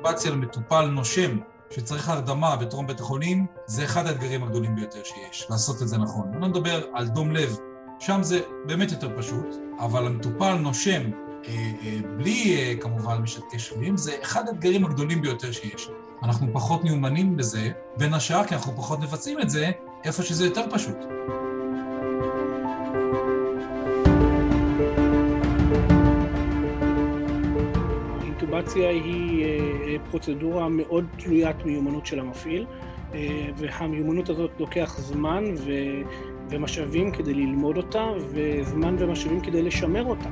אינטובציה למטופל נושם שצריך הרדמה בטרום בית החולים, זה אחד האתגרים הגדולים ביותר שיש, לעשות את זה נכון. אני לא מדבר על דום לב, שם זה באמת יותר פשוט, אבל המטופל נושם אה, אה, בלי אה, כמובן משתקי שבילים, זה אחד האתגרים הגדולים ביותר שיש. אנחנו פחות מיומנים בזה, בין השאר כי אנחנו פחות מבצעים את זה איפה שזה יותר פשוט. אינטובציה היא פרוצדורה מאוד תלוית מיומנות של המפעיל, והמיומנות הזאת לוקח זמן ו... ומשאבים כדי ללמוד אותה, וזמן ומשאבים כדי לשמר אותה.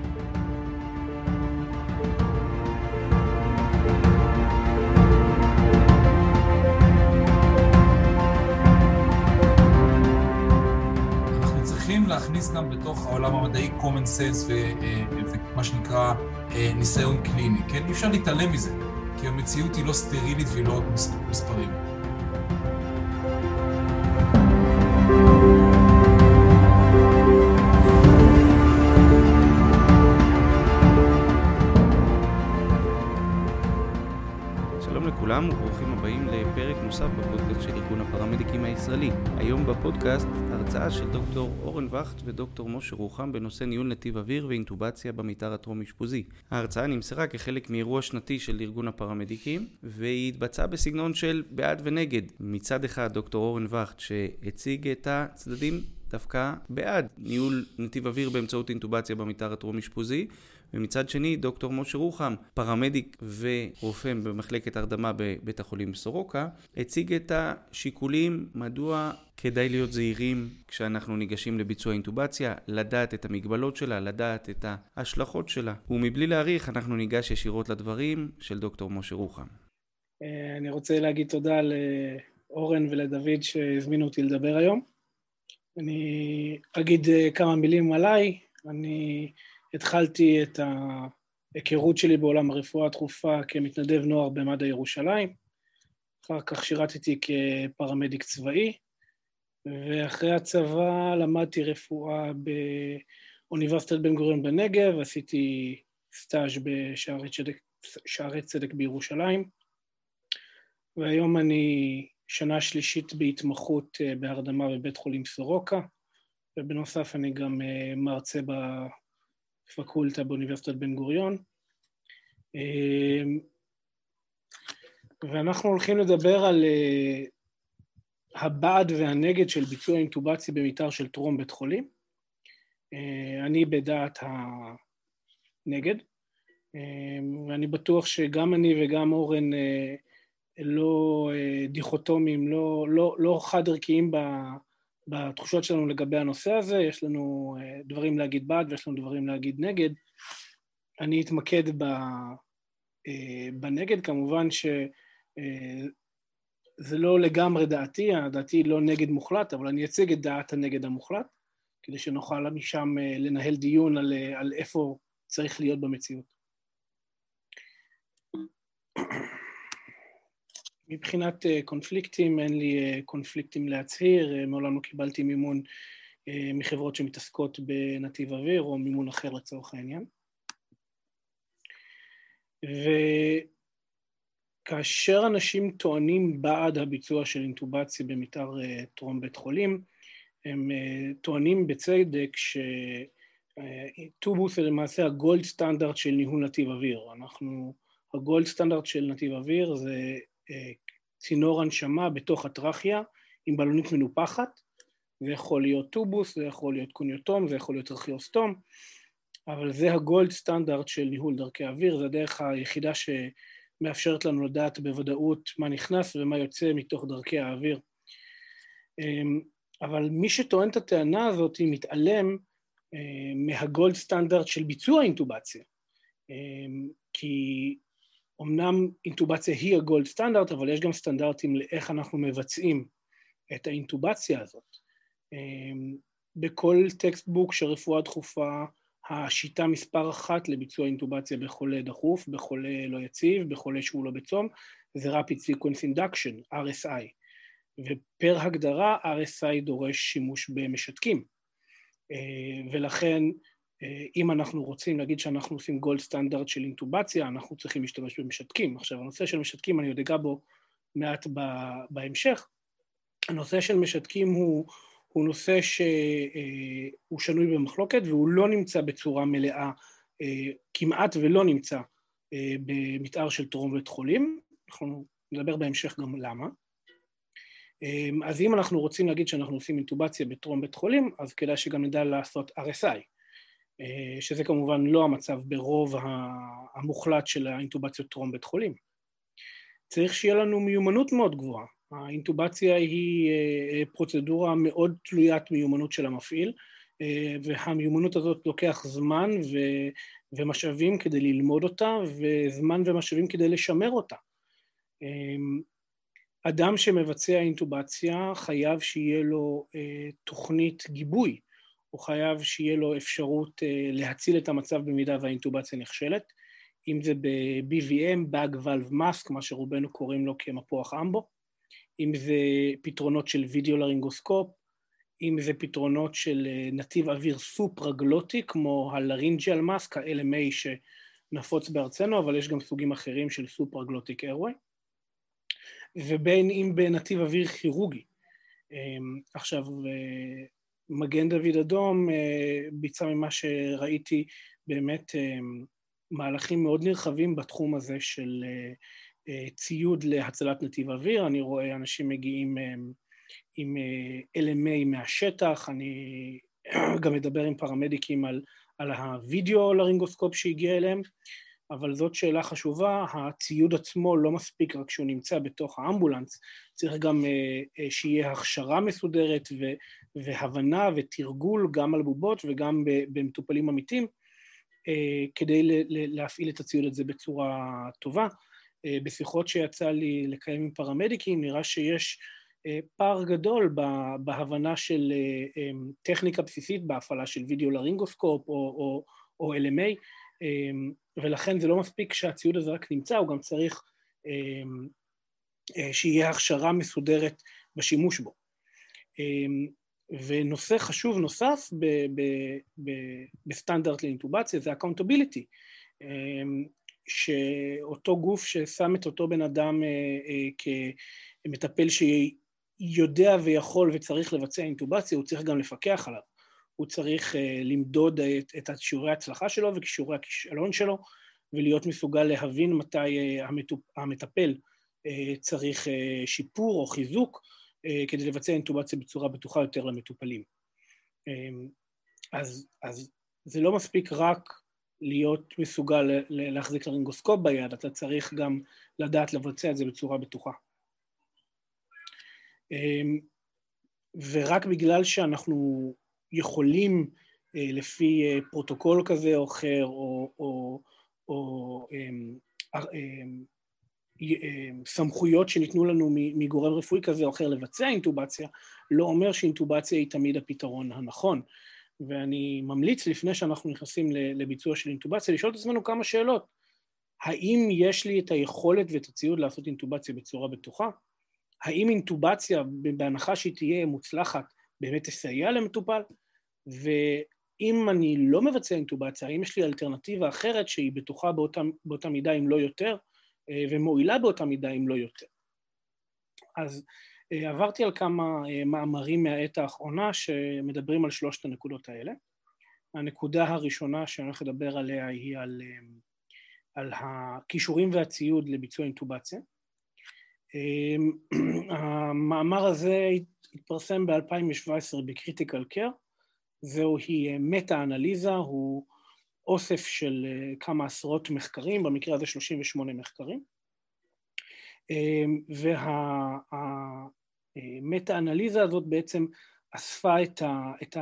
להכניס גם בתוך העולם המדעי common sense אה, ומה שנקרא אה, ניסיון קליני, כן? אי אפשר להתעלם מזה, כי המציאות היא לא סטרילית והיא לא מספרים. לכולם וברוכים הבאים לפרק נוסף בפודקאסט של ארגון הפרמדיקים הישראלי. היום בפודקאסט הרצאה של דוקטור אורן וכט ודוקטור משה רוחם בנושא ניהול נתיב אוויר ואינטובציה במיתר הטרום-אשפוזי. ההרצאה נמסרה כחלק מאירוע שנתי של ארגון הפרמדיקים והיא התבצעה בסגנון של בעד ונגד. מצד אחד דוקטור אורן וכט שהציג את הצדדים דווקא בעד ניהול נתיב אוויר באמצעות אינטובציה במיתר הטרום-אשפוזי ומצד שני דוקטור משה רוחם, פרמדיק ורופא במחלקת הרדמה בבית החולים סורוקה, הציג את השיקולים מדוע כדאי להיות זהירים כשאנחנו ניגשים לביצוע אינטובציה, לדעת את המגבלות שלה, לדעת את ההשלכות שלה. ומבלי להעריך, אנחנו ניגש ישירות לדברים של דוקטור משה רוחם. אה, אני רוצה להגיד תודה לאורן ולדוד שהזמינו אותי לדבר היום. אני אגיד אה, כמה מילים עליי. אני התחלתי את ההיכרות שלי בעולם הרפואה הדחופה כמתנדב נוער במד"א ירושלים, אחר כך שירתתי כפרמדיק צבאי, ואחרי הצבא למדתי רפואה באוניברסיטת בן גוריון בנגב, עשיתי סטאז' בשערי צדק, צדק בירושלים, והיום אני שנה שלישית בהתמחות אה, בהרדמה בבית חולים סורוקה, ובנוסף אני גם אה, מרצה פקולטה באוניברסיטת בן גוריון. ואנחנו הולכים לדבר על אה, הבעד והנגד של ביצוע אינטובציה במיתר של טרום בית חולים. אה, אני בדעת הנגד, אמ, ואני בטוח שגם אני וגם אורן אה, לא דיכוטומיים, לא, לא, לא חד-ערכיים בתחושות שלנו לגבי הנושא הזה, יש לנו אה, דברים להגיד בעד ויש לנו דברים להגיד נגד. אני אתמקד אה, בנגד, כמובן שזה אה, לא לגמרי דעתי, דעתי לא נגד מוחלט, אבל אני אציג את דעת הנגד המוחלט, כדי שנוכל משם לנהל דיון על, על איפה צריך להיות במציאות. מבחינת אה, קונפליקטים, אין לי אה, קונפליקטים להצהיר, אה, מעולם לא קיבלתי מימון מחברות שמתעסקות בנתיב אוויר או מימון אחר לצורך העניין. וכאשר אנשים טוענים בעד הביצוע של אינטובציה במיתר טרום בית חולים, הם טוענים בצדק שטובוס זה למעשה הגולד סטנדרט של ניהול נתיב אוויר. אנחנו, הגולד סטנדרט של נתיב אוויר זה צינור הנשמה בתוך הטרכיה עם בלונית מנופחת, זה יכול להיות טובוס, זה יכול להיות קוניוטום, זה יכול להיות רכיוסטום, אבל זה הגולד סטנדרט של ניהול דרכי אוויר, זה הדרך היחידה שמאפשרת לנו לדעת בוודאות מה נכנס ומה יוצא מתוך דרכי האוויר. אמ, אבל מי שטוען את הטענה הזאת מתעלם אמ, מה gold standard של ביצוע אינטובציה. אמ, כי אמנם אינטובציה היא ה gold standard, אבל יש גם סטנדרטים לאיך אנחנו מבצעים את האינטובציה הזאת. אמ, בכל textbook של רפואה דחופה, השיטה מספר אחת לביצוע אינטובציה בחולה דחוף, בחולה לא יציב, בחולה שהוא לא בצום, זה Rapid Sequence Induction, RSI. ופר הגדרה, RSI דורש שימוש במשתקים. אה, ולכן אם אנחנו רוצים להגיד שאנחנו עושים גולד סטנדרט של אינטובציה, אנחנו צריכים להשתמש במשתקים. עכשיו, הנושא של משתקים, אני עוד אגע בו מעט בהמשך. הנושא של משתקים הוא, הוא נושא שהוא שנוי במחלוקת והוא לא נמצא בצורה מלאה, כמעט ולא נמצא במתאר של טרום בית חולים. אנחנו נדבר בהמשך גם למה. אז אם אנחנו רוצים להגיד שאנחנו עושים אינטובציה בטרום בית חולים, אז כדאי שגם נדע לעשות RSI, שזה כמובן לא המצב ברוב המוחלט של האינטובציות טרום בית חולים. צריך שיהיה לנו מיומנות מאוד גבוהה. האינטובציה היא אה, פרוצדורה מאוד תלוית מיומנות של המפעיל, אה, והמיומנות הזאת לוקח זמן ו, ומשאבים כדי ללמוד אותה, וזמן ומשאבים כדי לשמר אותה. אדם שמבצע אינטובציה חייב שיהיה לו אה, תוכנית גיבוי, הוא חייב שיהיה לו אפשרות להציל את המצב במידה והאינטובציה נכשלת, אם זה ב-BVM, Bag Valve Mask, מה שרובנו קוראים לו כמפוח אמבו, אם זה פתרונות של וידאו לרינגוסקופ, אם זה פתרונות של אה, נתיב אוויר סופרגלוטי, כמו ה laryngeal mask, ה-LMA שנפוץ בארצנו, אבל יש גם סוגים אחרים של supraglottic airway, ובין אם בנתיב אוויר כירורגי. אמ, עכשיו, אה, מגן דוד אדום אה, ביצע ממה שראיתי באמת אמ, מהלכים מאוד נרחבים בתחום הזה של אה, ציוד להצלת נתיב אוויר, אני רואה אנשים מגיעים אה, עם אה, LMA מהשטח, אני גם מדבר עם פרמדיקים על, על הווידאו לרינגוסקופ שהגיע אליהם, אבל זאת שאלה חשובה, הציוד עצמו לא מספיק רק שהוא נמצא בתוך האמבולנס, צריך גם שיהיה הכשרה מסודרת והבנה ותרגול גם על בובות וגם במטופלים אמיתים, כדי להפעיל את הציוד הזה בצורה טובה. אה, בשיחות שיצא לי לקיים עם פרמדיקים, נראה שיש אה, פער גדול בהבנה של אה, טכניקה בסיסית בהפעלה של וידאו לרינגוסקופ או, או, או LMA, ולכן זה לא מספיק שהציוד הזה רק נמצא, הוא גם צריך אמ, שיהיה הכשרה מסודרת בשימוש בו. ונושא חשוב נוסף בסטנדרט לאינטובציה זה accountability. שאותו גוף ששם את אותו בן אדם אה, אה, כמטפל שיודע ויכול וצריך לבצע אינטובציה, הוא צריך גם לפקח עליו. הוא צריך אה, למדוד את, את שיעורי ההצלחה שלו וכישורי הכישלון שלו, ולהיות מסוגל להבין מתי המטפל צריך שיפור או חיזוק, כדי לבצע אינטובציה בצורה בטוחה יותר למטופלים. אז, אז זה לא מספיק רק להיות מסוגל להחזיק לרינגוסקופ ביד, אתה צריך גם לדעת לבצע את זה בצורה בטוחה. אמ, ורק בגלל שאנחנו יכולים אה, לפי אה, פרוטוקול כזה או אחר, או, או, או אמ, אמ, סמכויות שניתנו לנו מגורם רפואי כזה או אחר לבצע אינטובציה, לא אומר שאינטובציה היא תמיד הפתרון הנכון. ואני ממליץ לפני שאנחנו נכנסים לביצוע של אינטובציה, לשאול את עצמנו כמה שאלות. האם יש לי את היכולת ואת הציוד לעשות אינטובציה בצורה בטוחה? האם אינטובציה, בהנחה שהיא תהיה מוצלחת, באמת תסייע למטופל? ואם אני לא מבצע אינטובציה, האם יש לי אלטרנטיבה אחרת שהיא בטוחה באותה, באותה מידה אם לא יותר, אה, ומועילה באותה מידה אם לא יותר? אז אה, עברתי על כמה אה, מאמרים מהעת האחרונה שמדברים על שלושת הנקודות האלה. הנקודה הראשונה שאני הולך לדבר עליה היא על, על הכישורים והציוד לביצוע אינטובציה. המאמר הזה התפרסם ב-2017 ב Critical Care, זוהי מטה-אנליזה, הוא אוסף של כמה עשרות מחקרים, במקרה הזה 38 מחקרים. וה... המטה-אנליזה הזאת בעצם אספה את, ה, את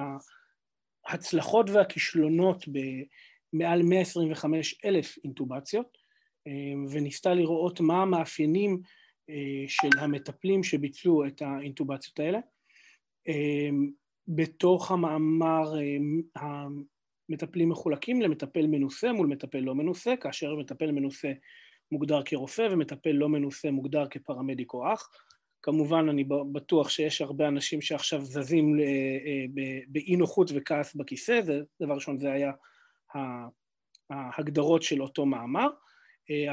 ההצלחות והכישלונות במעל 125 אלף אינטובציות, אה, וניסתה לראות מה המאפיינים אה, של המטפלים שביצעו את האינטובציות האלה. אה, בתוך המאמר המטפלים מחולקים למטפל מנוסה מול מטפל לא מנוסה, כאשר מטפל מנוסה מוגדר כרופא ומטפל לא מנוסה מוגדר כפרמדיק או אח. כמובן, אני בטוח שיש הרבה אנשים שעכשיו זזים באי נוחות וכעס בכיסא, זה דבר ראשון, זה היה ההגדרות של אותו מאמר,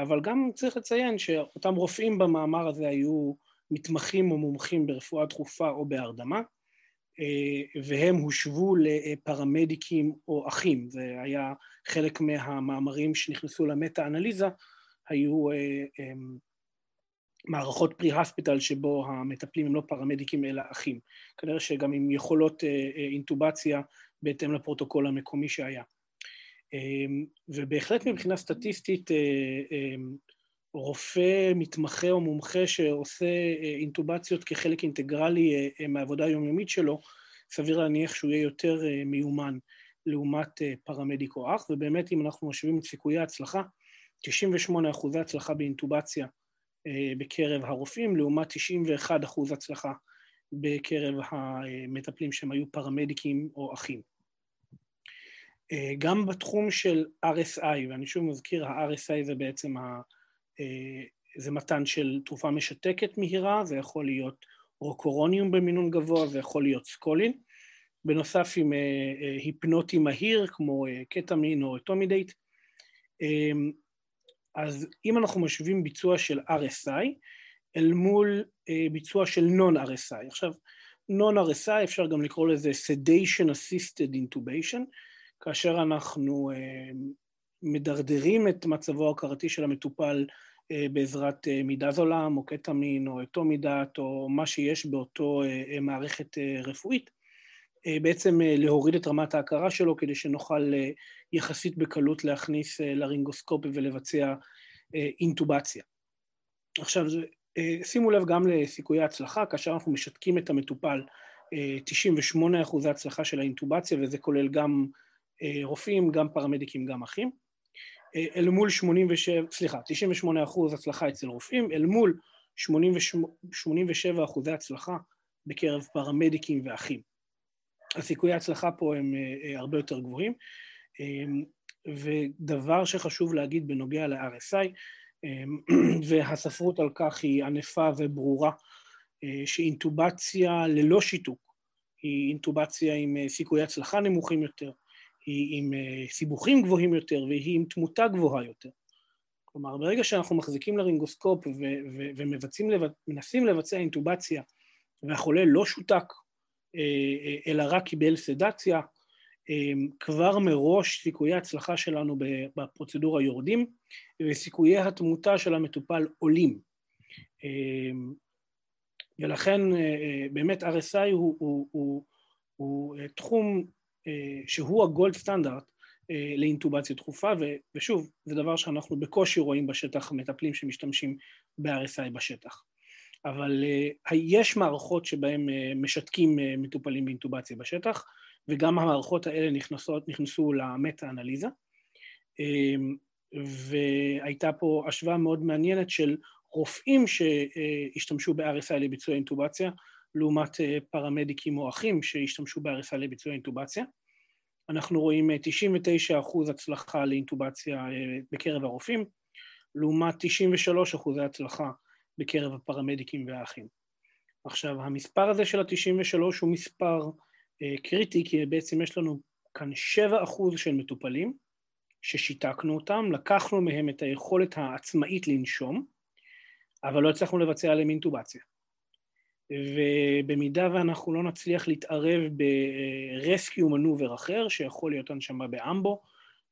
אבל גם צריך לציין שאותם רופאים במאמר הזה היו מתמחים או מומחים ברפואה דחופה או בהרדמה, והם הושוו לפרמדיקים או אחים, זה היה חלק מהמאמרים שנכנסו למטה-אנליזה, היו מערכות פרי-הספיטל שבו המטפלים הם לא פרמדיקים אלא אחים. כנראה שגם עם יכולות אינטובציה בהתאם לפרוטוקול המקומי שהיה. ובהחלט מבחינה סטטיסטית רופא, מתמחה או מומחה שעושה אינטובציות כחלק אינטגרלי מהעבודה היומיומית שלו, סביר להניח שהוא יהיה יותר מיומן לעומת פרמדיק או אח, ובאמת אם אנחנו משווים את סיכויי ההצלחה, 98 אחוזי הצלחה באינטובציה בקרב הרופאים, לעומת 91 אחוז הצלחה בקרב המטפלים שהם היו פרמדיקים או אחים. גם בתחום של RSI, ואני שוב מזכיר, ה-RSI זה בעצם, ה, זה מתן של תרופה משתקת מהירה, זה יכול להיות רוקורוניום במינון גבוה, זה יכול להיות סקולין, בנוסף עם היפנוטי מהיר כמו קטמין או אטומידייט. אז אם אנחנו משווים ביצוע של RSI אל מול ביצוע של non-RSI, עכשיו non-RSI אפשר גם לקרוא לזה sedation assisted intubation, כאשר אנחנו מדרדרים את מצבו ההכרתי של המטופל בעזרת מידזולם או קטמין או אטומידט או מה שיש באותו מערכת רפואית, בעצם להוריד את רמת ההכרה שלו כדי שנוכל יחסית בקלות להכניס לרינגוסקופ ולבצע אינטובציה. עכשיו, שימו לב גם לסיכויי ההצלחה, כאשר אנחנו משתקים את המטופל, 98 אחוזי הצלחה של האינטובציה, וזה כולל גם רופאים, גם פרמדיקים, גם אחים. אל מול 87, סליחה, 98 אחוז הצלחה אצל רופאים, אל מול 87 אחוזי הצלחה בקרב פרמדיקים ואחים. הסיכויי ההצלחה פה הם הרבה יותר גבוהים, ודבר שחשוב להגיד בנוגע ל-RSI, והספרות על כך היא ענפה וברורה, שאינטובציה ללא שיתוק היא אינטובציה עם סיכויי הצלחה נמוכים יותר, היא עם סיבוכים גבוהים יותר והיא עם תמותה גבוהה יותר. כלומר, ברגע שאנחנו מחזיקים לרינגוסקופ ומנסים לבצע אינטובציה והחולה לא שותק, אלא רק קיבל סדציה, כבר מראש סיכויי ההצלחה שלנו בפרוצדורה יורדים וסיכויי התמותה של המטופל עולים. ולכן באמת RSI הוא, הוא, הוא, הוא תחום שהוא הגולד סטנדרט לאינטובציה דחופה, ושוב, זה דבר שאנחנו בקושי רואים בשטח מטפלים שמשתמשים ב-RSI בשטח. אבל יש מערכות שבהן משתקים מטופלים באינטובציה בשטח, וגם המערכות האלה נכנסות, נכנסו למטה-אנליזה, והייתה פה השוואה מאוד מעניינת של רופאים שהשתמשו ב-RSI לביצוע אינטובציה, לעומת פרמדיקים או אחים שהשתמשו ב-RSI לביצוע אינטובציה. אנחנו רואים 99 אחוז הצלחה לאינטובציה בקרב הרופאים, לעומת 93 אחוזי הצלחה בקרב הפרמדיקים והאחים. עכשיו, המספר הזה של ה-93 הוא מספר קריטי, כי בעצם יש לנו כאן 7 אחוז של מטופלים ששיתקנו אותם, לקחנו מהם את היכולת העצמאית לנשום, אבל לא הצלחנו לבצע עליהם אינטובציה. ובמידה ואנחנו לא נצליח להתערב ברסקיו מנובר אחר, שיכול להיות הנשמה באמבו,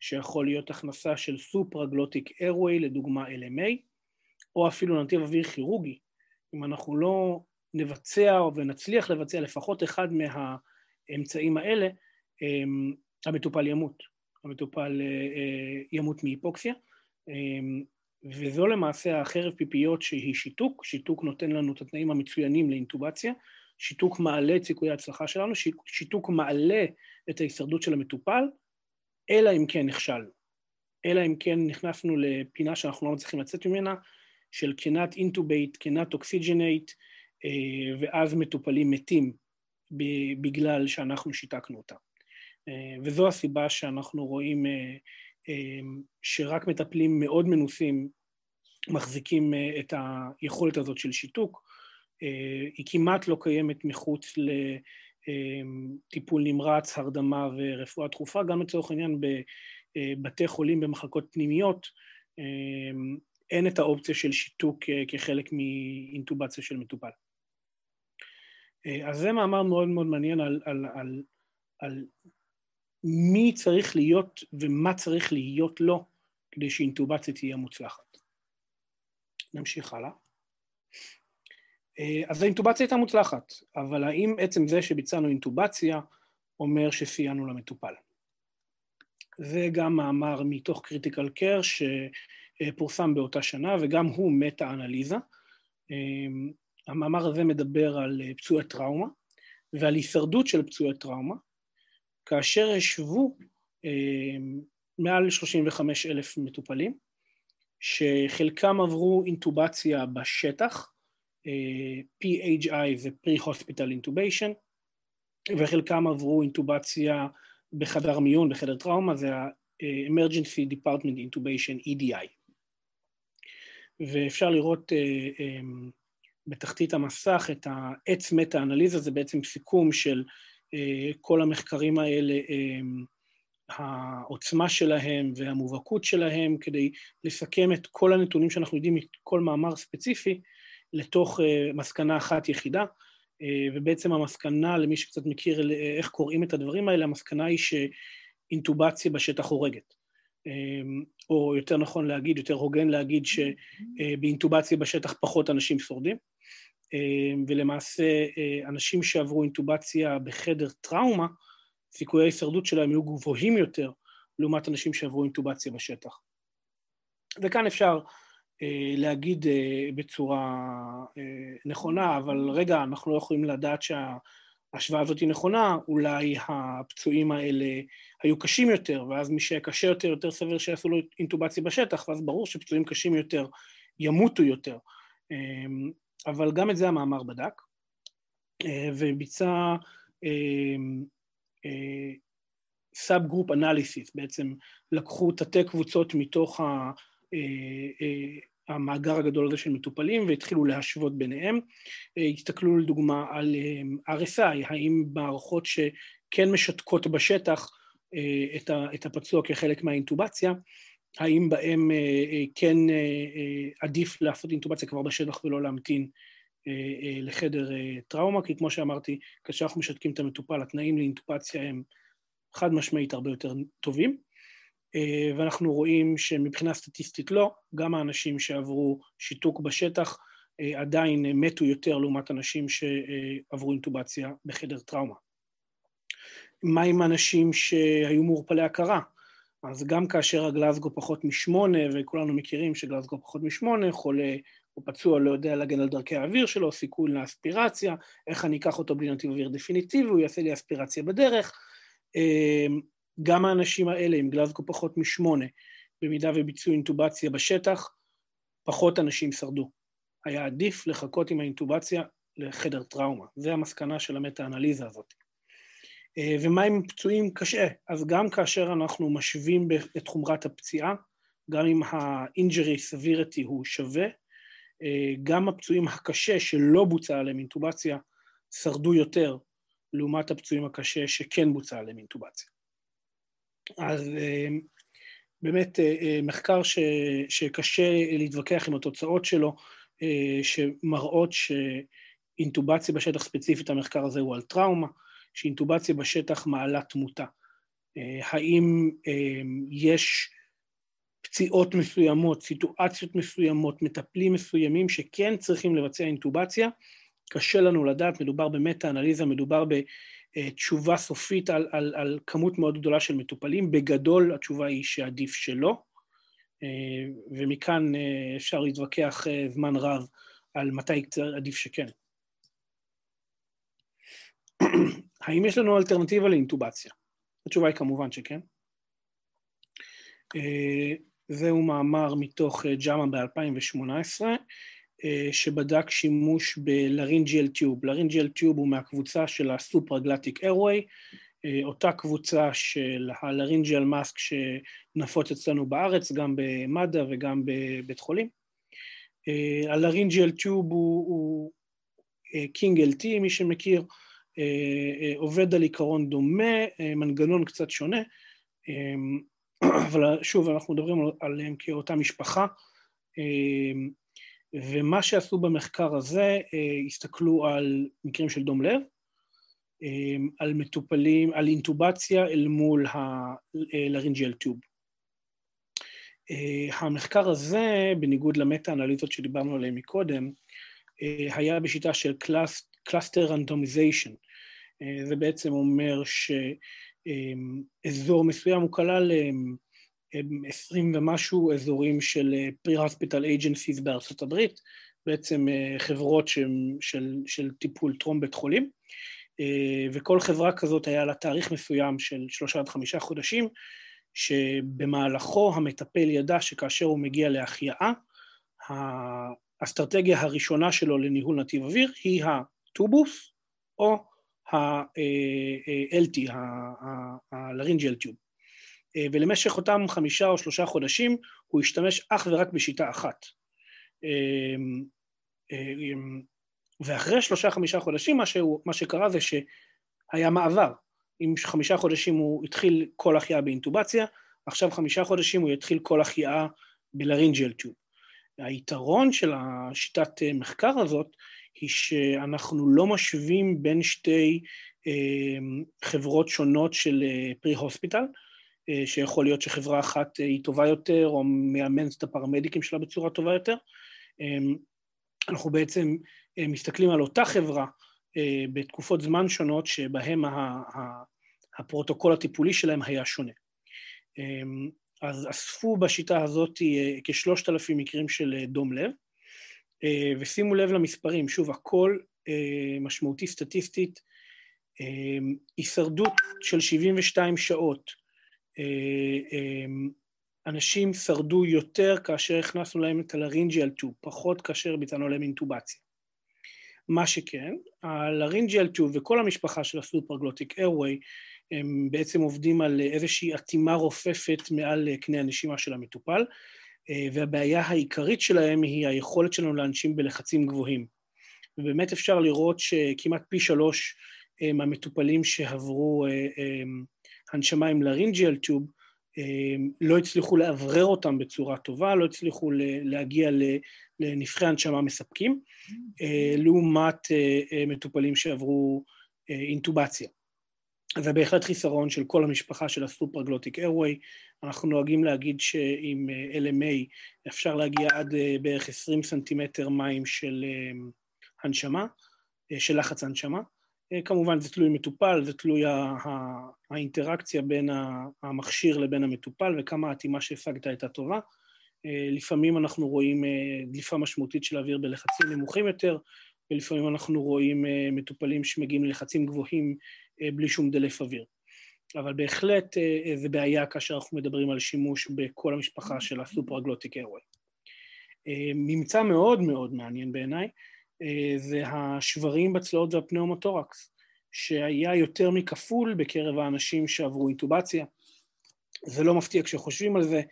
שיכול להיות הכנסה של סופרגלוטיק איירווי, לדוגמה LMA, או אפילו נתיב אוויר כירורגי, אם אנחנו לא נבצע ונצליח לבצע לפחות אחד מהאמצעים האלה, המטופל ימות, המטופל ימות מהיפוקסיה, וזו למעשה החרב פיפיות שהיא שיתוק, שיתוק נותן לנו את התנאים המצוינים לאינטובציה, שיתוק מעלה את סיכויי ההצלחה שלנו, שיתוק מעלה את ההישרדות של המטופל, אלא אם כן נכשלנו. אלא אם כן נכנסנו לפינה שאנחנו לא מצליחים לצאת ממנה, של קנת אינטובייט, קנת אוקסיג'נייט, ואז מטופלים מתים בגלל שאנחנו שיתקנו אותם. וזו הסיבה שאנחנו רואים שרק מטפלים מאוד מנוסים מחזיקים את היכולת הזאת של שיתוק, היא כמעט לא קיימת מחוץ לטיפול נמרץ, הרדמה ורפואה דחופה, גם לצורך העניין בבתי חולים במחלקות פנימיות אין את האופציה של שיתוק כחלק מאינטובציה של מטופל. אז זה מאמר מאוד מאוד מעניין על, על, על, על מי צריך להיות ומה צריך להיות לו כדי שאינטובציה תהיה מוצלחת. נמשיך הלאה. אה, אז האינטובציה הייתה מוצלחת, אבל האם עצם זה שביצענו אינטובציה אומר שסייענו למטופל? זה גם מאמר מתוך Critical Care שפורסם באותה שנה וגם הוא מטה-אנליזה. אה, המאמר הזה מדבר על פצועי טראומה ועל הישרדות של פצועי טראומה, כאשר השוו אה, מעל 35 אלף מטופלים, שחלקם עברו אינטובציה בשטח, אה, PHI זה Pre-Hospital Intubation, וחלקם עברו אינטובציה בחדר מיון, בחדר טראומה, זה ה-Emergency Department Intubation, EDI. ואפשר לראות um, בתחתית המסך את העץ מטה-אנליזה, זה בעצם סיכום של כל המחקרים האלה, um, העוצמה שלהם והמובהקות שלהם, כדי לסכם את כל הנתונים שאנחנו יודעים מכל מאמר ספציפי לתוך uh, מסקנה אחת יחידה, uh, ובעצם המסקנה, למי שקצת מכיר איך קוראים את הדברים האלה, המסקנה היא שאינטובציה בשטח הורגת. או יותר נכון להגיד, יותר הוגן להגיד שבאינטובציה בשטח פחות אנשים שורדים. ולמעשה אנשים שעברו אינטובציה בחדר טראומה, סיכויי ההישרדות שלהם יהיו גבוהים יותר לעומת אנשים שעברו אינטובציה בשטח. וכאן אפשר אה, להגיד אה, בצורה אה, נכונה, אבל רגע, אנחנו לא יכולים לדעת שההשוואה הזאת היא נכונה, אולי הפצועים האלה היו קשים יותר, ואז מי שהיה קשה יותר, יותר סביר שיעשו לו אינטובציה בשטח, ואז ברור שפצועים קשים יותר ימותו יותר. אבל גם את זה המאמר בדק, אה, וביצע subgroup analysis, בעצם לקחו תתי קבוצות מתוך ה, אה, אה, המאגר הגדול הזה של מטופלים והתחילו להשוות ביניהם. הסתכלו לדוגמה על RSI, האם מערכות שכן משתקות בשטח את הפצוע כחלק מהאינטובציה, האם בהם כן עדיף לעשות אינטובציה כבר בשטח ולא להמתין לחדר טראומה, כי כמו שאמרתי, כאשר אנחנו משתקים את המטופל, התנאים לאינטובציה הם חד משמעית הרבה יותר טובים, ואנחנו רואים שמבחינה סטטיסטית לא, גם האנשים שעברו שיתוק בשטח עדיין מתו יותר לעומת אנשים שעברו אינטובציה בחדר טראומה. מה עם אנשים שהיו מעורפלי הכרה? אז גם כאשר הגלזגו פחות משמונה, וכולנו מכירים שגלזגו פחות משמונה, חולה הוא פצוע, לא יודע להגן על דרכי האוויר שלו, סיכוי לאספירציה, איך אני אקח אותו בלי נתיב אוויר דפיניטיבי, הוא יעשה לי אספירציה בדרך. אמ, גם האנשים האלה עם גלזגו פחות משמונה, במידה וביצעו אינטובציה בשטח, פחות אנשים שרדו. היה עדיף לחכות עם האינטובציה לחדר טראומה. זה המסקנה של המטה-אנליזה הזאת. אה, ומה עם פצועים קשה? אז גם כאשר אנחנו משווים את חומרת הפציעה, גם אם ה-injury severity הוא שווה, אה, גם הפצועים הקשה שלא בוצע עליהם אינטובציה שרדו יותר לעומת הפצועים הקשה שכן בוצע עליהם אינטובציה. אז אה, באמת מחקר ש, שקשה להתווכח עם התוצאות שלו, שמראות שאינטובציה בשטח ספציפית, המחקר הזה הוא על טראומה, שאינטובציה בשטח מעלה תמותה. האם יש פציעות מסוימות, סיטואציות מסוימות, מטפלים מסוימים שכן צריכים לבצע אינטובציה, קשה לנו לדעת, מדובר במטה-אנליזה, מדובר בתשובה סופית על, על, על כמות מאוד גדולה של מטופלים, בגדול התשובה היא שעדיף שלא, ומכאן אפשר להתווכח זמן רב על מתי עדיף שכן. האם יש לנו אלטרנטיבה לאינטובציה? התשובה היא כמובן שכן. זהו מאמר מתוך אה, ג'אמה ב-2018, אה, שבדק שימוש בלרינג'יאל טיוב. לרינג'יאל טיוב הוא מהקבוצה של הסופרגלטיק איירווי, אה, אותה קבוצה של ה laryngeal mask שנפוץ אצלנו בארץ, גם במד"א וגם בבית חולים. ה laryngeal tube הוא, King LT, מי שמכיר, עובד על עיקרון דומה, מנגנון קצת שונה, אבל שוב, אנחנו מדברים עליהם כאותה משפחה, ומה שעשו במחקר הזה, הסתכלו על מקרים של דום לב, על מטופלים, על אינטובציה אל מול ה laryngeal tube. המחקר הזה, בניגוד למטה-אנליזות שדיברנו עליהן מקודם, היה בשיטה של cluster randomization. זה בעצם אומר שאזור מסוים הוא כלל עשרים ומשהו אזורים של pre-hospital agencies בארצות הברית, בעצם חברות של, של, של טיפול טרום בית חולים, וכל חברה כזאת היה לה תאריך מסוים של שלושה עד חמישה חודשים, שבמהלכו המטפל ידע שכאשר הוא מגיע להחייאה, האסטרטגיה הראשונה שלו לניהול נתיב אוויר היא הטובוס או ה-LT, ה-laryngeal tube. ולמשך אותם חמישה או שלושה חודשים הוא השתמש אך ורק בשיטה אחת. ואחרי שלושה חמישה חודשים מה, שהוא, מה שקרה זה שהיה מעבר. עם חמישה חודשים הוא התחיל כל החייאה באינטובציה, עכשיו חמישה חודשים הוא יתחיל כל החייאה בלרינג'ל טיוב. היתרון של השיטת מחקר הזאת היא שאנחנו לא משווים בין שתי אה, חברות שונות של pre-hospital, אה, שיכול להיות שחברה אחת אה, היא טובה יותר או מאמנת את הפרמדיקים שלה בצורה טובה יותר. אנחנו בעצם מסתכלים על אותה חברה בתקופות זמן שונות שבהם הפרוטוקול הטיפולי שלהם היה שונה. אז אספו בשיטה הזאת כשלושת אלפים מקרים של דום לב, ושימו לב למספרים, שוב, הכל משמעותי סטטיסטית, הישרדות של 72 שעות, אנשים שרדו יותר כאשר הכנסנו להם את הלרינג'יאל טוב, פחות כאשר ביצענו להם אינטובציה. מה שכן, הלרינג'יאל טוב וכל המשפחה של הסופרגלוטיק איירווי הם בעצם עובדים על איזושהי אטימה רופפת מעל קנה הנשימה של המטופל, והבעיה העיקרית שלהם היא היכולת שלנו לאנשים בלחצים גבוהים. ובאמת אפשר לראות שכמעט פי שלוש מהמטופלים שעברו הנשמה עם לרינג'יאל טוב, לא הצליחו לאוורר אותם בצורה טובה, לא הצליחו להגיע לנבחי הנשמה מספקים, לעומת מטופלים שעברו אינטובציה. זה בהחלט חיסרון של כל המשפחה של הסופרגלוטיק איירווי. אנחנו נוהגים להגיד שעם LMA אפשר להגיע עד בערך 20 סנטימטר מים של הנשמה, של לחץ הנשמה. כמובן זה תלוי מטופל, זה תלוי האינטראקציה בין המכשיר לבין המטופל וכמה האטימה שהשגת הייתה טובה. לפעמים אנחנו רואים דליפה משמעותית של האוויר בלחצים נמוכים יותר, ולפעמים אנחנו רואים מטופלים שמגיעים ללחצים גבוהים בלי שום דלף אוויר. אבל בהחלט זה בעיה כאשר אנחנו מדברים על שימוש בכל המשפחה של הסופרגלוטיק איירווי. ממצא מאוד מאוד מעניין בעיניי, זה השברים בצלעות והפנאומוטורקס, שהיה יותר מכפול בקרב האנשים שעברו אינטובציה. זה לא מפתיע כשחושבים על זה,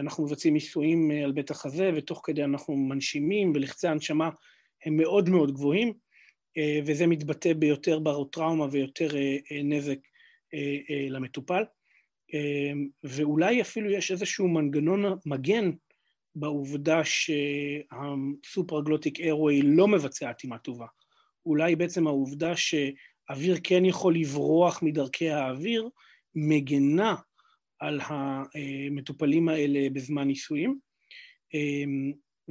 אנחנו מבצעים ניסויים על בית החזה, ותוך כדי אנחנו מנשימים, ולחצי ההנשמה הם מאוד מאוד גבוהים, וזה מתבטא ביותר ברוטראומה ויותר נזק למטופל. ואולי אפילו יש איזשהו מנגנון מגן בעובדה שהסופרגלוטיק איירווי לא מבצע אטימה טובה. אולי בעצם העובדה שאוויר כן יכול לברוח מדרכי האוויר, מגנה על המטופלים האלה בזמן ניסויים.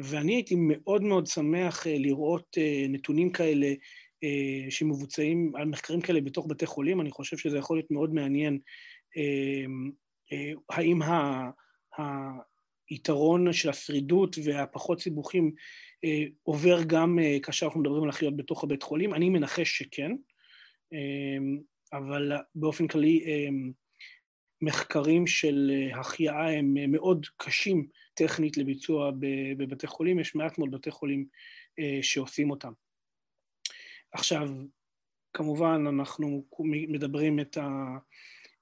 ואני הייתי מאוד מאוד שמח לראות נתונים כאלה שמבוצעים על מחקרים כאלה בתוך בתי חולים, אני חושב שזה יכול להיות מאוד מעניין האם היתרון של השרידות והפחות סיבוכים עובר גם כאשר אנחנו מדברים על החיות בתוך הבית חולים, אני מנחש שכן, אבל באופן כללי מחקרים של החייאה הם מאוד קשים טכנית לביצוע בבתי חולים, יש מעט מאוד בתי חולים שעושים אותם. עכשיו, כמובן אנחנו מדברים את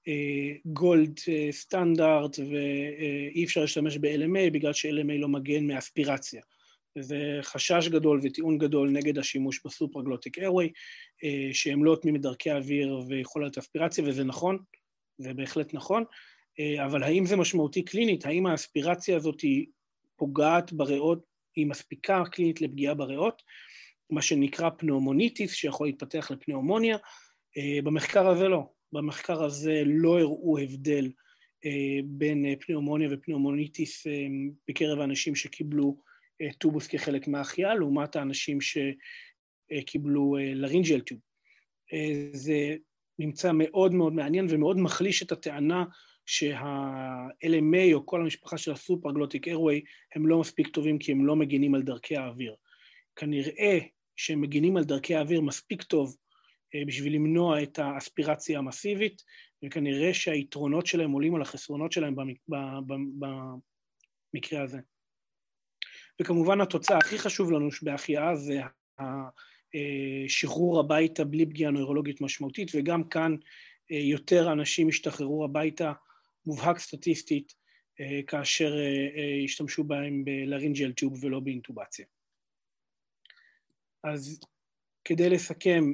הגולד סטנדרט ואי אפשר להשתמש ב-LMA בגלל ש-LMA לא מגן מאספירציה. וזה חשש גדול וטיעון גדול נגד השימוש בסופרגלוטיק איירווי, שהם לא אוטמים את דרכי האוויר ויכולת אספירציה, וזה נכון, זה בהחלט נכון, אבל האם זה משמעותי קלינית? האם האספירציה הזאת היא פוגעת בריאות, היא מספיקה קלינית לפגיעה בריאות? מה שנקרא pneumonitis, שיכול להתפתח ל pneumonia. במחקר הזה לא. במחקר הזה לא הראו הבדל בין pneumonia ו pneumonitis בקרב האנשים שקיבלו טובוס כחלק מההחייאה, לעומת האנשים שקיבלו laryngeal tube. זה נמצא מאוד מאוד מעניין ומאוד מחליש את הטענה שה-LMA או כל המשפחה של הסופרגלוטיק איירווי הם לא מספיק טובים כי הם לא מגינים על דרכי האוויר. כנראה שהם מגינים על דרכי האוויר מספיק טוב בשביל למנוע את האספירציה המסיבית, וכנראה שהיתרונות שלהם עולים על החסרונות שלהם במקרה הזה. וכמובן התוצאה הכי חשוב לנו בהחייאה זה השחרור הביתה בלי פגיעה נוירולוגית משמעותית, וגם כאן יותר אנשים השתחררו הביתה מובהק סטטיסטית כאשר השתמשו בהם בלרינג'ל טוב ולא באינטובציה. אז כדי לסכם,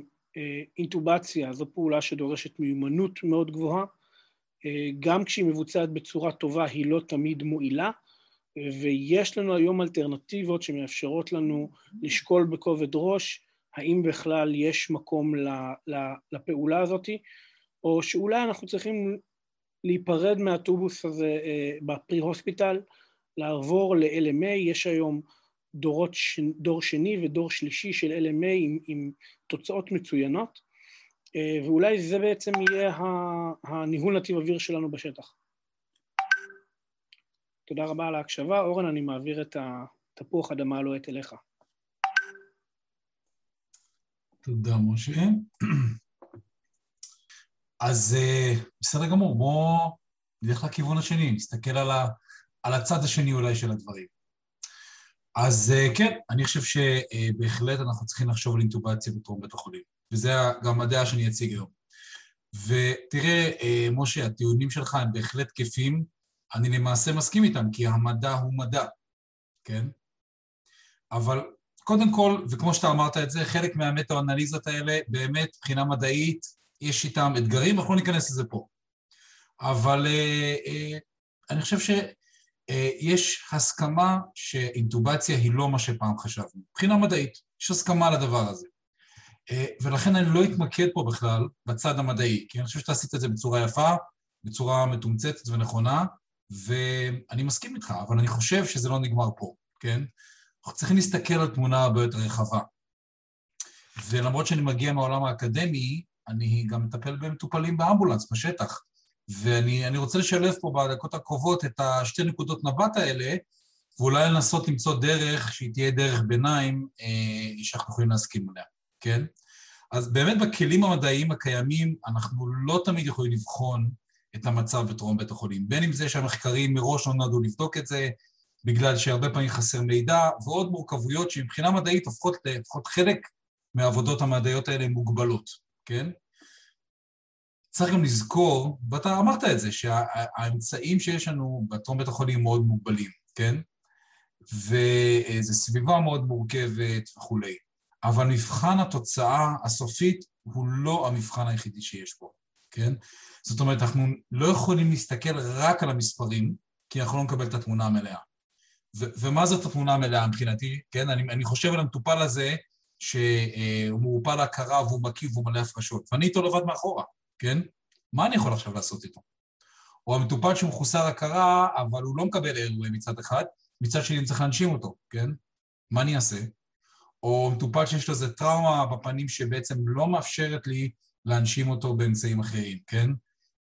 אינטובציה זו פעולה שדורשת מיומנות מאוד גבוהה, גם כשהיא מבוצעת בצורה טובה היא לא תמיד מועילה, ויש לנו היום אלטרנטיבות שמאפשרות לנו לשקול בכובד ראש האם בכלל יש מקום לפעולה הזאת, או שאולי אנחנו צריכים להיפרד מהטובוס הזה בפרי-הוספיטל, לעבור ל-LMA, יש היום דורות, דור שני ודור שלישי של LMA עם, עם תוצאות מצוינות, ואולי זה בעצם יהיה הניהול נתיב אוויר שלנו בשטח. תודה רבה על ההקשבה. אורן, אני מעביר את התפוח אדמה הלוהט אליך. תודה, משה. אז בסדר גמור, בואו נלך לכיוון השני, נסתכל על, ה, על הצד השני אולי של הדברים. אז כן, אני חושב שבהחלט אנחנו צריכים לחשוב על אינטובציה בתרום בית החולים, וזה גם הדעה שאני אציג היום. ותראה, משה, הטיעונים שלך הם בהחלט תקפים, אני למעשה מסכים איתם, כי המדע הוא מדע, כן? אבל קודם כל, וכמו שאתה אמרת את זה, חלק מהמטה-אנליזות האלה, באמת, מבחינה מדעית, יש איתם אתגרים, אנחנו לא ניכנס לזה פה. אבל אה, אה, אני חושב שיש אה, הסכמה שאינטובציה היא לא מה שפעם חשבנו. מבחינה מדעית, יש הסכמה על הדבר הזה. אה, ולכן אני לא אתמקד פה בכלל בצד המדעי, כי אני חושב שאתה עשית את זה בצורה יפה, בצורה מתומצתת ונכונה, ואני מסכים איתך, אבל אני חושב שזה לא נגמר פה, כן? אנחנו צריכים להסתכל על תמונה הרבה יותר רחבה. ולמרות שאני מגיע מהעולם האקדמי, אני גם מטפל במטופלים באמבולנס, בשטח. ואני רוצה לשלב פה בדקות הקרובות את השתי נקודות מבט האלה, ואולי לנסות למצוא דרך שהיא תהיה דרך ביניים אה, שאנחנו יכולים להסכים עליה, כן? אז באמת בכלים המדעיים הקיימים אנחנו לא תמיד יכולים לבחון את המצב בטרום בית החולים. בין אם זה שהמחקרים מראש לא נועדו לבדוק את זה, בגלל שהרבה פעמים חסר מידע, ועוד מורכבויות שמבחינה מדעית הופכות לפחות חלק מהעבודות המדעיות האלה מוגבלות, כן? צריך גם לזכור, ואתה אמרת את זה, שהאמצעים שיש לנו בטרום בית החולים מאוד מוגבלים, כן? וזו סביבה מאוד מורכבת וכולי. אבל מבחן התוצאה הסופית הוא לא המבחן היחידי שיש פה, כן? זאת אומרת, אנחנו לא יכולים להסתכל רק על המספרים, כי אנחנו לא נקבל את התמונה המלאה. ומה זאת התמונה המלאה מבחינתי, כן? אני, אני חושב על המטופל הזה, שהוא מעורפל להכרה והוא מקיף והוא מלא הפרשות, ואני איתו לבד מאחורה, כן? מה אני יכול עכשיו לעשות איתו? או המטופל שהוא מחוסר הכרה, אבל הוא לא מקבל אירוע מצד אחד, מצד שני אני צריך להנשים אותו, כן? מה אני אעשה? או מטופל שיש לו איזה טראומה בפנים שבעצם לא מאפשרת לי להנשים אותו באמצעים אחרים, כן?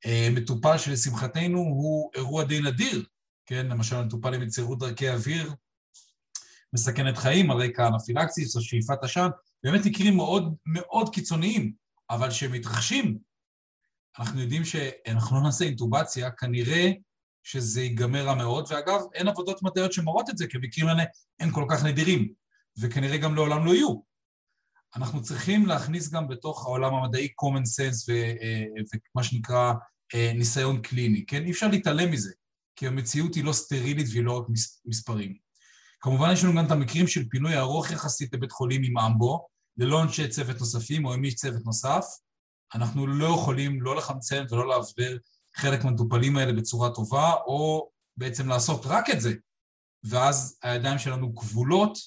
אה, מטופל שלשמחתנו הוא אירוע די נדיר, כן? למשל מטופל עם יצירות דרכי אוויר מסכנת חיים על רקע אנפילקסיס או שאיפת עשן, באמת מקרים מאוד מאוד קיצוניים, אבל שמתרחשים, אנחנו יודעים שאנחנו לא נעשה אינטובציה, כנראה שזה ייגמר רע מאוד, ואגב, אין עבודות מדעיות שמראות את זה, כי המקרים האלה הם כל כך נדירים, וכנראה גם לעולם לא יהיו. אנחנו צריכים להכניס גם בתוך העולם המדעי common sense אה, ומה שנקרא אה, ניסיון קליני, כן? אי אפשר להתעלם מזה, כי המציאות היא לא סטרילית והיא לא רק מספרים. כמובן יש לנו גם את המקרים של פינוי ארוך יחסית לבית חולים עם אמבו, ללא אנשי צוות נוספים או עם איש צוות נוסף. אנחנו לא יכולים לא לחמצן ולא להסבר חלק מהמטופלים האלה בצורה טובה, או בעצם לעשות רק את זה, ואז הידיים שלנו כבולות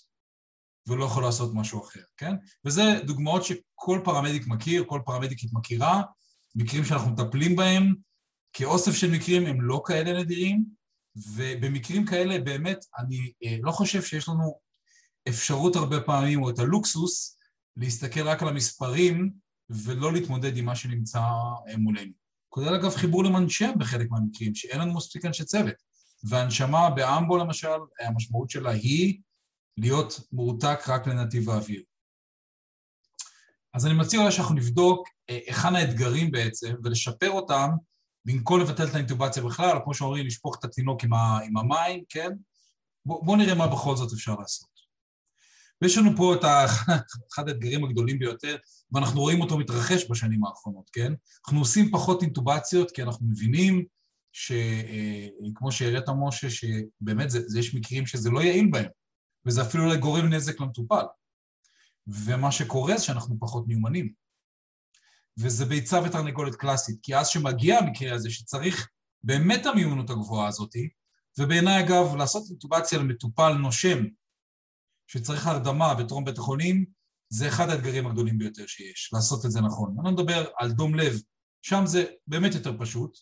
ולא יכול לעשות משהו אחר, כן? וזה דוגמאות שכל פרמדיק מכיר, כל פרמדיקית מכירה, מקרים שאנחנו מטפלים בהם, כאוסף של מקרים הם לא כאלה נדירים, ובמקרים כאלה באמת אני אה, לא חושב שיש לנו אפשרות הרבה פעמים, או את הלוקסוס, להסתכל רק על המספרים ולא להתמודד עם מה שנמצא אה, מולנו. כולל אגב חיבור למנשם בחלק מהמקרים, שאין לנו מספיק אנשי צוות. והנשמה באמבו למשל, המשמעות שלה היא להיות מורתק רק לנתיב האוויר. אז אני מציע שאנחנו נבדוק אה, היכן האתגרים בעצם, ולשפר אותם במקום לבטל את האינטובציה בכלל, כמו שאומרים, לשפוך את התינוק עם, ה, עם המים, כן? בואו בוא נראה מה בכל זאת אפשר לעשות. ויש לנו פה את אחד האתגרים הגדולים ביותר, ואנחנו רואים אותו מתרחש בשנים האחרונות, כן? אנחנו עושים פחות אינטובציות כי אנחנו מבינים שכמו אה, שהראית משה, שבאמת זה, זה יש מקרים שזה לא יעיל בהם, וזה אפילו לא גורם נזק למטופל. ומה שקורה זה שאנחנו פחות מיומנים. וזה ביצה ותרנגולת קלאסית, כי אז שמגיע המקרה הזה שצריך באמת המיומנות הגבוהה הזאתי, ובעיניי אגב, לעשות אינטובציה למטופל נושם שצריך הרדמה בטרום בית החולים, זה אחד האתגרים הגדולים ביותר שיש, לעשות את זה נכון. אני לא מדבר על דום לב, שם זה באמת יותר פשוט,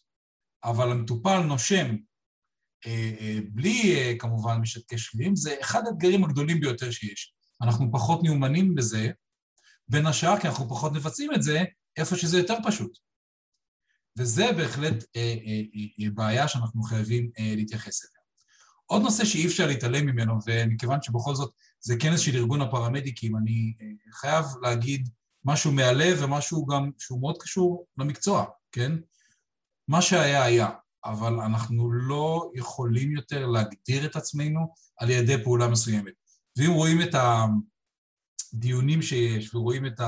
אבל המטופל נושם אה, אה, בלי אה, כמובן משתקי שבילים, זה אחד האתגרים הגדולים ביותר שיש. אנחנו פחות מיומנים בזה, בין השאר כי אנחנו פחות מבצעים את זה איפה שזה יותר פשוט. וזה בהחלט אה, אה, אה, בעיה שאנחנו חייבים אה, להתייחס אליה. עוד נושא שאי אפשר להתעלם ממנו, ומכיוון שבכל זאת זה כנס של ארגון הפרמדיקים, אני אה, חייב להגיד משהו מהלב ומשהו גם שהוא מאוד קשור למקצוע, כן? מה שהיה היה, אבל אנחנו לא יכולים יותר להגדיר את עצמנו על ידי פעולה מסוימת. ואם רואים את הדיונים שיש ורואים את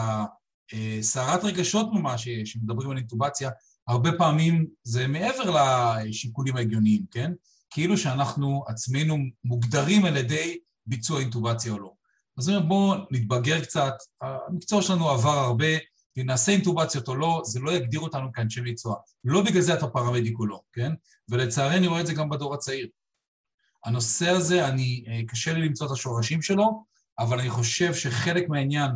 הסערת רגשות ממש שיש, שמדברים על אינטובציה, הרבה פעמים זה מעבר לשיקולים ההגיוניים, כן? כאילו שאנחנו עצמנו מוגדרים על ידי ביצוע אינטובציה או לא. אז בואו נתבגר קצת, המקצוע שלנו עבר הרבה, אם נעשה אינטובציות או לא, זה לא יגדיר אותנו כאנשי מקצוע. לא בגלל זה אתה פרמדיק או לא, כן? ולצערי אני רואה את זה גם בדור הצעיר. הנושא הזה, אני, אה, קשה לי למצוא את השורשים שלו, אבל אני חושב שחלק מהעניין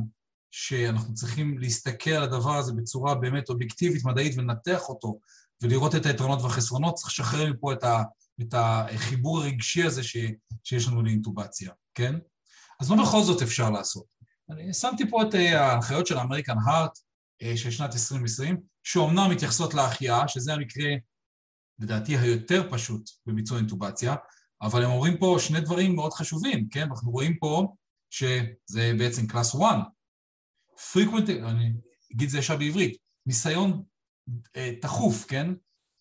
שאנחנו צריכים להסתכל על הדבר הזה בצורה באמת אובייקטיבית, מדעית, ולנתח אותו, ולראות את היתרונות והחסרונות, צריך לשחרר מפה את, ה, את החיבור הרגשי הזה ש, שיש לנו לאינטובציה, כן? אז מה בכל זאת אפשר לעשות? אני שמתי פה את אה, ההנחיות של האמריקן הארט, אה, של שנת 2020, שאומנם מתייחסות להחייאה, שזה המקרה, לדעתי, היותר פשוט בביצוע אינטובציה, אבל הם אומרים פה שני דברים מאוד חשובים, כן? אנחנו רואים פה שזה בעצם קלאס 1. Frequent, אני אגיד את זה ישר בעברית, ניסיון אה, תכוף, כן?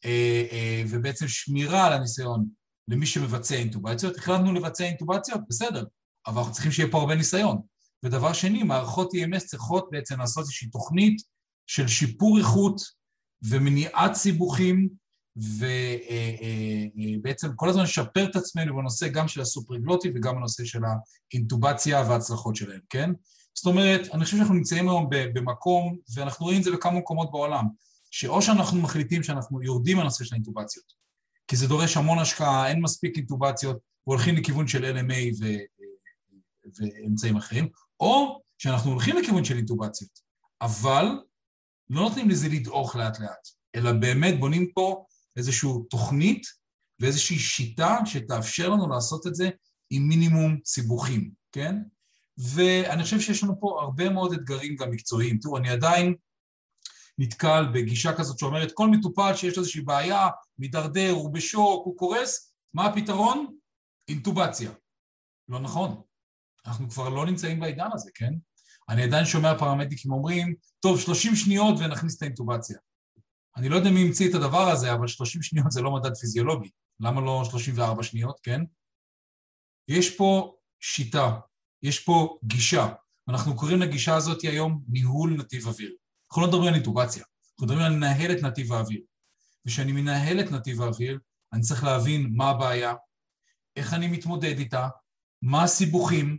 אה, אה, ובעצם שמירה על הניסיון למי שמבצע אינטובציות. החלטנו לבצע אינטובציות, בסדר, אבל אנחנו צריכים שיהיה פה הרבה ניסיון. ודבר שני, מערכות EMS צריכות בעצם לעשות איזושהי תוכנית של שיפור איכות ומניעת סיבוכים, ובעצם כל הזמן לשפר את עצמנו בנושא גם של הסופריגלוטי וגם בנושא של האינטובציה וההצלחות שלהם, כן? זאת אומרת, אני חושב שאנחנו נמצאים היום במקום, ואנחנו רואים את זה בכמה מקומות בעולם, שאו שאנחנו מחליטים שאנחנו יורדים מהנושא של האינטובציות, כי זה דורש המון השקעה, אין מספיק אינטובציות, והולכים לכיוון של LMA ו... ואמצעים אחרים, או שאנחנו הולכים לכיוון של אינטובציות, אבל לא נותנים לזה לדעוך לאט לאט, אלא באמת בונים פה איזושהי תוכנית ואיזושהי שיטה שתאפשר לנו לעשות את זה עם מינימום סיבוכים, כן? ואני חושב שיש לנו פה הרבה מאוד אתגרים גם מקצועיים. תראו, אני עדיין נתקל בגישה כזאת שאומרת, כל מטופל שיש לו איזושהי בעיה, מידרדר, הוא בשוק, הוא קורס, מה הפתרון? אינטובציה. לא נכון. אנחנו כבר לא נמצאים בעידן הזה, כן? אני עדיין שומע פרמדיקים אומרים, טוב, 30 שניות ונכניס את האינטובציה. אני לא יודע מי המציא את הדבר הזה, אבל 30 שניות זה לא מדד פיזיולוגי. למה לא 34 שניות, כן? יש פה שיטה, יש פה גישה. אנחנו קוראים לגישה הזאת היום ניהול נתיב אוויר. אנחנו לא מדברים על אינטובציה, אנחנו מדברים על לנהל את נתיב האוויר. וכשאני מנהל את נתיב האוויר, אני צריך להבין מה הבעיה, איך אני מתמודד איתה, מה הסיבוכים,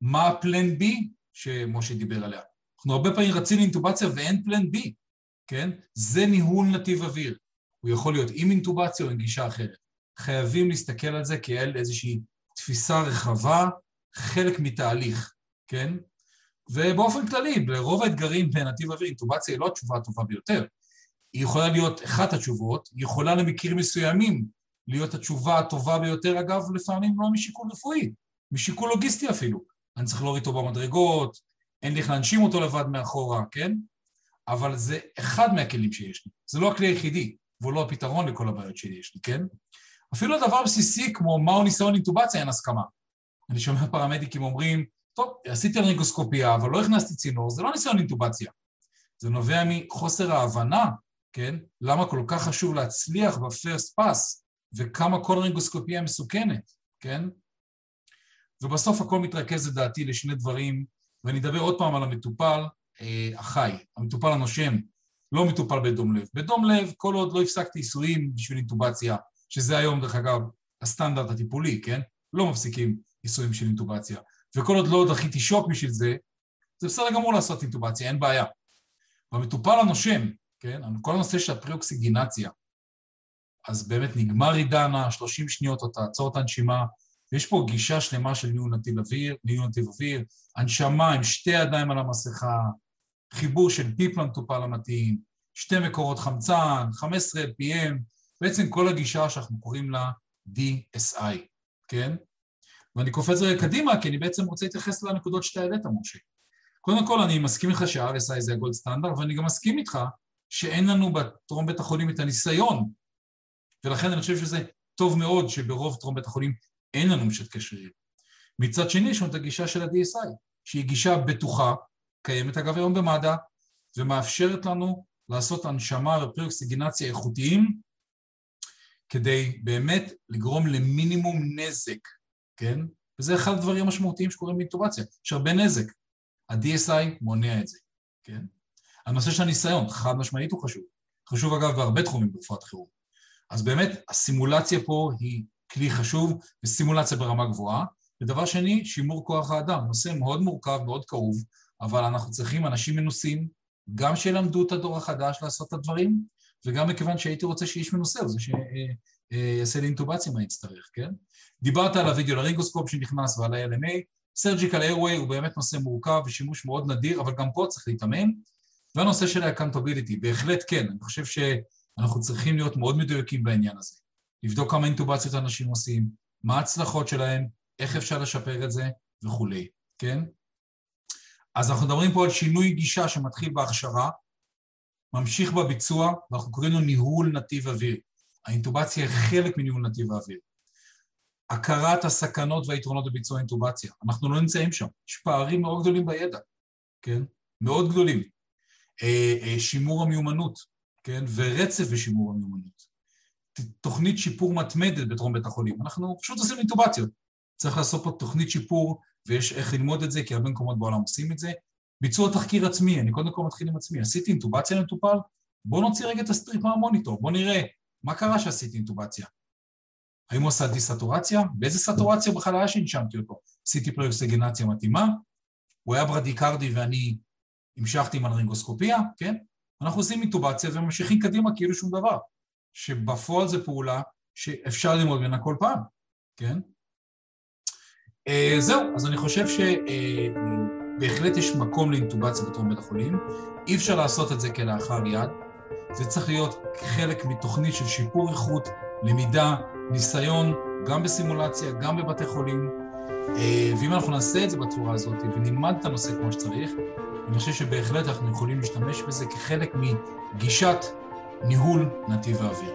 מה הפלן בי שמשה דיבר עליה. אנחנו הרבה פעמים רצים לאינטובציה ואין פלן בי, כן? זה ניהול נתיב אוויר. הוא יכול להיות עם אינטובציה או עם גישה אחרת. חייבים להסתכל על זה כאל איזושהי תפיסה רחבה, חלק מתהליך, כן? ובאופן כללי, לרוב האתגרים בנתיב אוויר, אינטובציה היא לא התשובה הטובה ביותר. היא יכולה להיות אחת התשובות, היא יכולה למקרים מסוימים להיות התשובה הטובה ביותר, אגב, לפעמים לא משיקול רפואי, משיקול לוגיסטי אפילו. אני צריך להוריד אותו במדרגות, אין לי איך להנשים אותו לבד מאחורה, כן? אבל זה אחד מהכלים שיש לי. זה לא הכלי היחידי, והוא לא הפתרון לכל הבעיות שיש לי, כן? אפילו דבר בסיסי כמו מהו ניסיון אינטובציה אין הסכמה. אני שומע פרמדיקים אומרים, טוב, עשיתי רינגוסקופיה, אבל לא הכנסתי צינור, זה לא ניסיון אינטובציה. זה נובע מחוסר ההבנה, כן? למה כל כך חשוב להצליח בפרסט פאס, וכמה כל רינגוסקופיה מסוכנת, כן? ובסוף הכל מתרכז לדעתי לשני דברים, ואני אדבר עוד פעם על המטופל אה, החי, המטופל הנושם, לא מטופל בדום לב. בדום לב, כל עוד לא הפסקתי עיסויים בשביל אינטובציה, שזה היום, דרך אגב, הסטנדרט הטיפולי, כן? לא מפסיקים עיסויים של אינטובציה. וכל עוד לא דחיתי שוק בשביל זה, זה בסדר גמור לעשות אינטובציה, אין בעיה. במטופל הנושם, כן? כל הנושא של הפריאוקסיגינציה, אז באמת נגמר עידן 30 שניות, או תעצור את הנשימה, ויש פה גישה שלמה של ניהול נתיב אוויר, ניהול נתיב אוויר, הנשמה עם שתי ידיים על המסכה, חיבור של פיפ למטופל המתאים, שתי מקורות חמצן, 15 LPM, בעצם כל הגישה שאנחנו קוראים לה DSI, כן? ואני קופץ רגע קדימה, כי אני בעצם רוצה להתייחס לנקודות שאתה העלית, משה. קודם כל, אני מסכים איתך שה-RSI זה הגולד סטנדרט, ואני גם מסכים איתך שאין לנו בטרום בית החולים את הניסיון, ולכן אני חושב שזה טוב מאוד שברוב טרום בית החולים אין לנו משתקי שרירים. מצד שני, יש לנו את הגישה של ה-DSI, שהיא גישה בטוחה, קיימת אגב היום במד"א, ומאפשרת לנו לעשות הנשמה ופריאוקסיגינציה איכותיים, כדי באמת לגרום למינימום נזק, כן? וזה אחד הדברים המשמעותיים שקורים באינטובציה, יש הרבה נזק. ה-DSI מונע את זה, כן? הנושא של הניסיון, חד משמעית הוא חשוב. חשוב אגב בהרבה תחומים ברפואת חירום. אז באמת, הסימולציה פה היא כלי חשוב, וסימולציה ברמה גבוהה. ודבר שני, שימור כוח האדם, נושא מאוד מורכב, מאוד כאוב, אבל אנחנו צריכים אנשים מנוסים, גם שילמדו את הדור החדש לעשות את הדברים, וגם מכיוון שהייתי רוצה שאיש מנוסה זה שיעשה לי אינטובציה מה יצטרך, כן? דיברת על הווידאו לרינגוסקופ שנכנס ועל ה-LMA, סרג'יקל איירווי הוא באמת נושא מורכב ושימוש מאוד נדיר, אבל גם פה צריך להתאמן. והנושא של ה-accountability, בהחלט כן, אני חושב שאנחנו צריכים להיות מאוד מדויקים בעניין הזה. לבדוק כמה אינטובציות אנשים עושים, מה ההצלחות שלהם, איך אפשר לשפר את זה וכולי, כן? אז אנחנו מדברים פה על שינוי גישה שמתחיל בהכשרה, ממשיך בביצוע, ואנחנו קוראים לו ניהול נתיב אוויר. האינטובציה היא חלק מניהול נתיב האוויר. הכרת הסכנות והיתרונות בביצוע אינטובציה. אנחנו לא נמצאים שם. יש פערים מאוד גדולים בידע, כן? מאוד גדולים. אה, אה, שימור המיומנות, כן? ורצף בשימור המיומנות. תוכנית שיפור מתמדת בטרום בית החולים. אנחנו פשוט עושים אינטובציות. צריך לעשות פה תוכנית שיפור, ויש איך ללמוד את זה, כי הרבה מקומות בעולם עושים את זה. ביצוע תחקיר עצמי, אני קודם כל מתחיל עם עצמי. עשיתי אינטובציה למטופל, בואו נוציא רגע את ה strip מהמוניטור, בואו נראה מה קרה שעשיתי אינטובציה. האם הוא עשה דה-סטורציה? באיזה סטורציה בכלל היה שהנשמתי אותו? עשיתי פרה-אוקסיגנציה מתאימה? הוא היה ברדיקרדי ואני המשכתי עם הלרינגוסקופיה, כן? אנחנו עושים אינטובציה וממשיכים קדימה כאילו שום דבר. שבפועל זו פעולה שאפשר ללמוד ממנה כל פעם, כן? Uh, זהו, אז אני חושב שבהחלט uh, יש מקום לאינטובציה בתרום בית החולים. אי אפשר לעשות את זה כלאחר יד. זה צריך להיות חלק מתוכנית של שיפור איכות, למידה, ניסיון, גם בסימולציה, גם בבתי חולים. Uh, ואם אנחנו נעשה את זה בצורה הזאת ונלמד את הנושא כמו שצריך, אני חושב שבהחלט אנחנו יכולים להשתמש בזה כחלק מגישת ניהול נתיב האוויר.